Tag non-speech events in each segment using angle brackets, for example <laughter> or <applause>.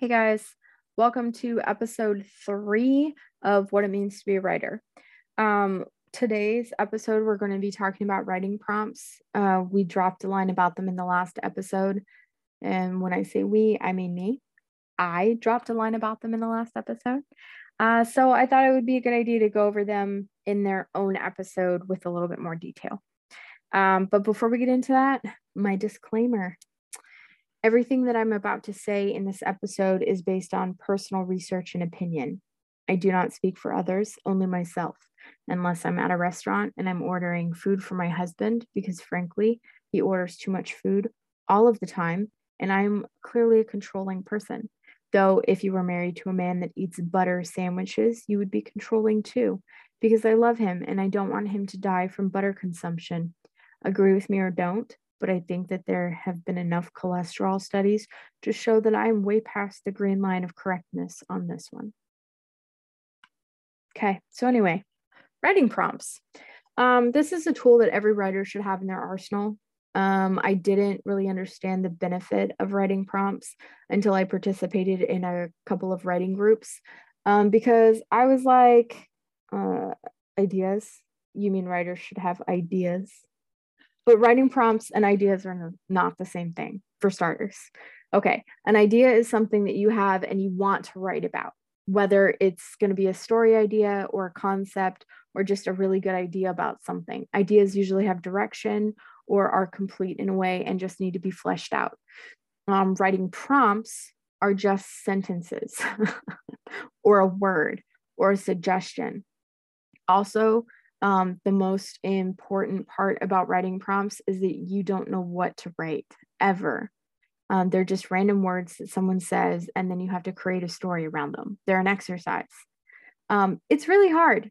Hey guys, welcome to episode three of What It Means to Be a Writer. Um, today's episode, we're going to be talking about writing prompts. Uh, we dropped a line about them in the last episode. And when I say we, I mean me. I dropped a line about them in the last episode. Uh, so I thought it would be a good idea to go over them in their own episode with a little bit more detail. Um, but before we get into that, my disclaimer Everything that I'm about to say in this episode is based on personal research and opinion. I do not speak for others, only myself, unless I'm at a restaurant and I'm ordering food for my husband, because frankly, he orders too much food all of the time, and I'm clearly a controlling person. Though, if you were married to a man that eats butter sandwiches, you would be controlling too, because I love him and I don't want him to die from butter consumption. Agree with me or don't, but I think that there have been enough cholesterol studies to show that I'm way past the green line of correctness on this one. Okay, so anyway, writing prompts. Um, this is a tool that every writer should have in their arsenal. Um, I didn't really understand the benefit of writing prompts until I participated in a couple of writing groups um, because I was like, uh, ideas? You mean writers should have ideas? But writing prompts and ideas are not the same thing for starters. Okay, an idea is something that you have and you want to write about, whether it's going to be a story idea or a concept or just a really good idea about something. Ideas usually have direction or are complete in a way and just need to be fleshed out. Um, writing prompts are just sentences <laughs> or a word or a suggestion. Also, um, the most important part about writing prompts is that you don't know what to write ever. Um, they're just random words that someone says, and then you have to create a story around them. They're an exercise. Um, it's really hard.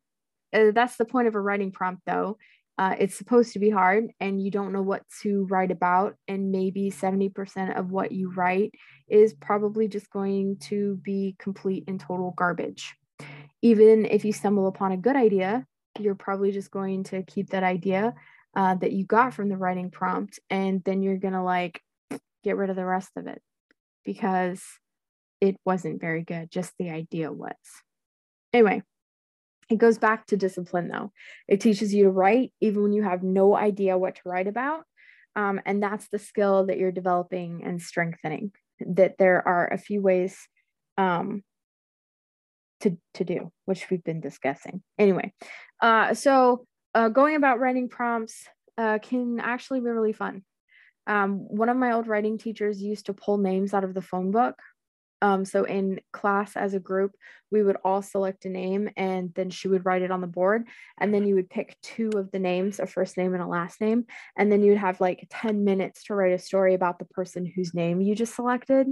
Uh, that's the point of a writing prompt, though. Uh, it's supposed to be hard, and you don't know what to write about. And maybe 70% of what you write is probably just going to be complete and total garbage. Even if you stumble upon a good idea, you're probably just going to keep that idea uh, that you got from the writing prompt and then you're going to like get rid of the rest of it because it wasn't very good just the idea was. Anyway it goes back to discipline though. It teaches you to write even when you have no idea what to write about um, and that's the skill that you're developing and strengthening that there are a few ways um, to, to do, which we've been discussing. Anyway, uh, so uh, going about writing prompts uh, can actually be really fun. Um, one of my old writing teachers used to pull names out of the phone book. Um, so in class as a group, we would all select a name and then she would write it on the board. And then you would pick two of the names, a first name and a last name. And then you'd have like 10 minutes to write a story about the person whose name you just selected.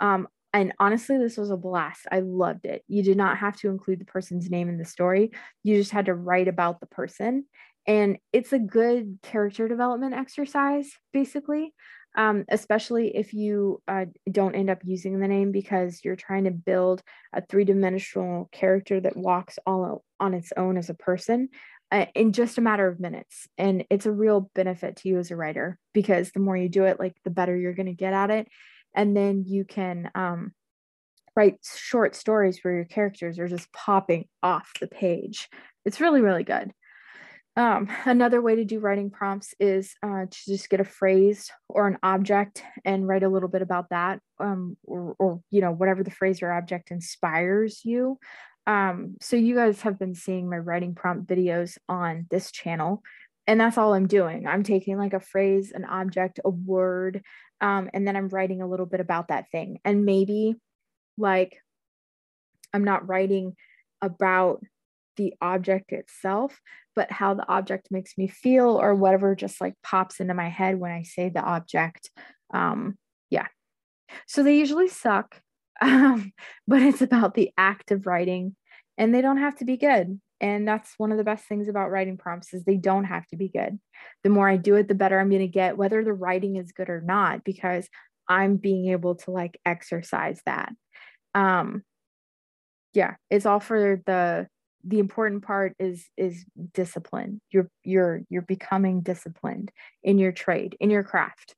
Um, and honestly, this was a blast. I loved it. You did not have to include the person's name in the story, you just had to write about the person. And it's a good character development exercise, basically, um, especially if you uh, don't end up using the name because you're trying to build a three dimensional character that walks all on its own as a person. Uh, in just a matter of minutes. And it's a real benefit to you as a writer because the more you do it, like the better you're going to get at it and then you can um, write short stories where your characters are just popping off the page. It's really, really good. Um, another way to do writing prompts is uh, to just get a phrase or an object and write a little bit about that, um, or, or you know whatever the phrase or object inspires you. Um, so you guys have been seeing my writing prompt videos on this channel, and that's all I'm doing. I'm taking like a phrase, an object, a word, um, and then I'm writing a little bit about that thing. And maybe like I'm not writing about the object itself, but how the object makes me feel or whatever just like pops into my head when I say the object. Um, yeah. So they usually suck, <laughs> um, but it's about the act of writing and they don't have to be good and that's one of the best things about writing prompts is they don't have to be good. The more i do it the better i'm going to get whether the writing is good or not because i'm being able to like exercise that. Um yeah it's all for the the important part is is discipline. You're you're you're becoming disciplined in your trade in your craft.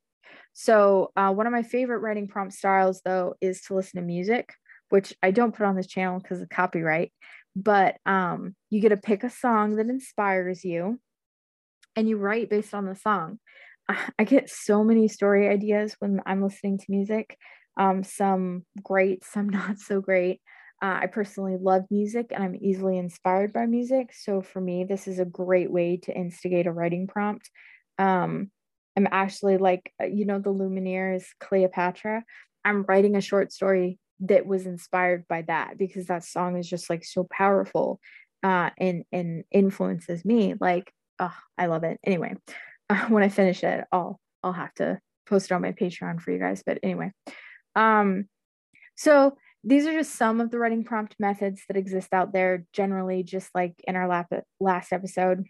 So, uh, one of my favorite writing prompt styles, though, is to listen to music, which I don't put on this channel because of copyright. But um, you get to pick a song that inspires you and you write based on the song. <laughs> I get so many story ideas when I'm listening to music, um, some great, some <laughs> not so great. Uh, I personally love music and I'm easily inspired by music. So for me, this is a great way to instigate a writing prompt. Um, I'm actually like, uh, you know, the Lumineers Cleopatra. I'm writing a short story that was inspired by that because that song is just like so powerful uh, and and influences me. Like, oh, I love it. Anyway, uh, <laughs> when I finish it, I'll I'll have to post it on my Patreon for you guys. But anyway, um, so these are just some of the writing prompt methods that exist out there. Generally, just like in our lap- last episode,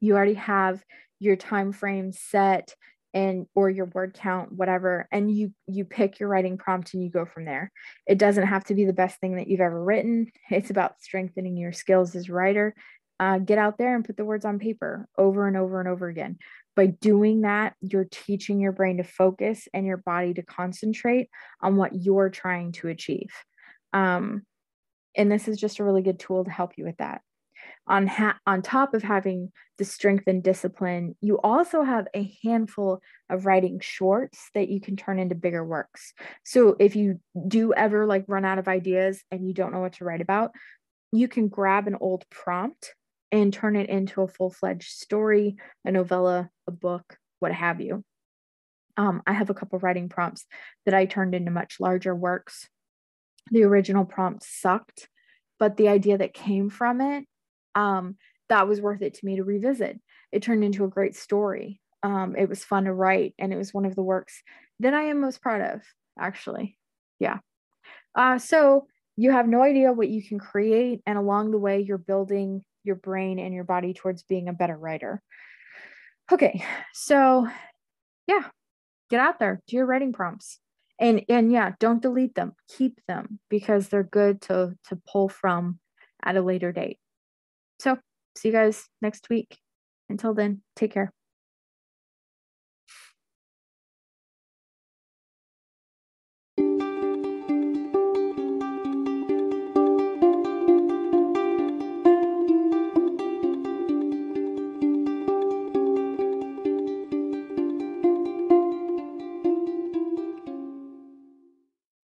you already have your time frame set and or your word count whatever and you you pick your writing prompt and you go from there. It doesn't have to be the best thing that you've ever written. It's about strengthening your skills as a writer. Uh, get out there and put the words on paper over and over and over again. By doing that you're teaching your brain to focus and your body to concentrate on what you're trying to achieve. Um, and this is just a really good tool to help you with that on ha- on top of having the strength and discipline you also have a handful of writing shorts that you can turn into bigger works. So if you do ever like run out of ideas and you don't know what to write about you can grab an old prompt and turn it into a full-fledged story a novella a book what have you. Um, i have a couple writing prompts that i turned into much larger works. The original prompt sucked but the idea that came from it um, that was worth it to me to revisit. It turned into a great story. Um, it was fun to write, and it was one of the works that I am most proud of, actually. Yeah. Uh, so you have no idea what you can create, and along the way, you're building your brain and your body towards being a better writer. Okay, so yeah, get out there, do your writing prompts. And and yeah, don't delete them. Keep them because they're good to to pull from at a later date. So, see you guys next week. Until then, take care.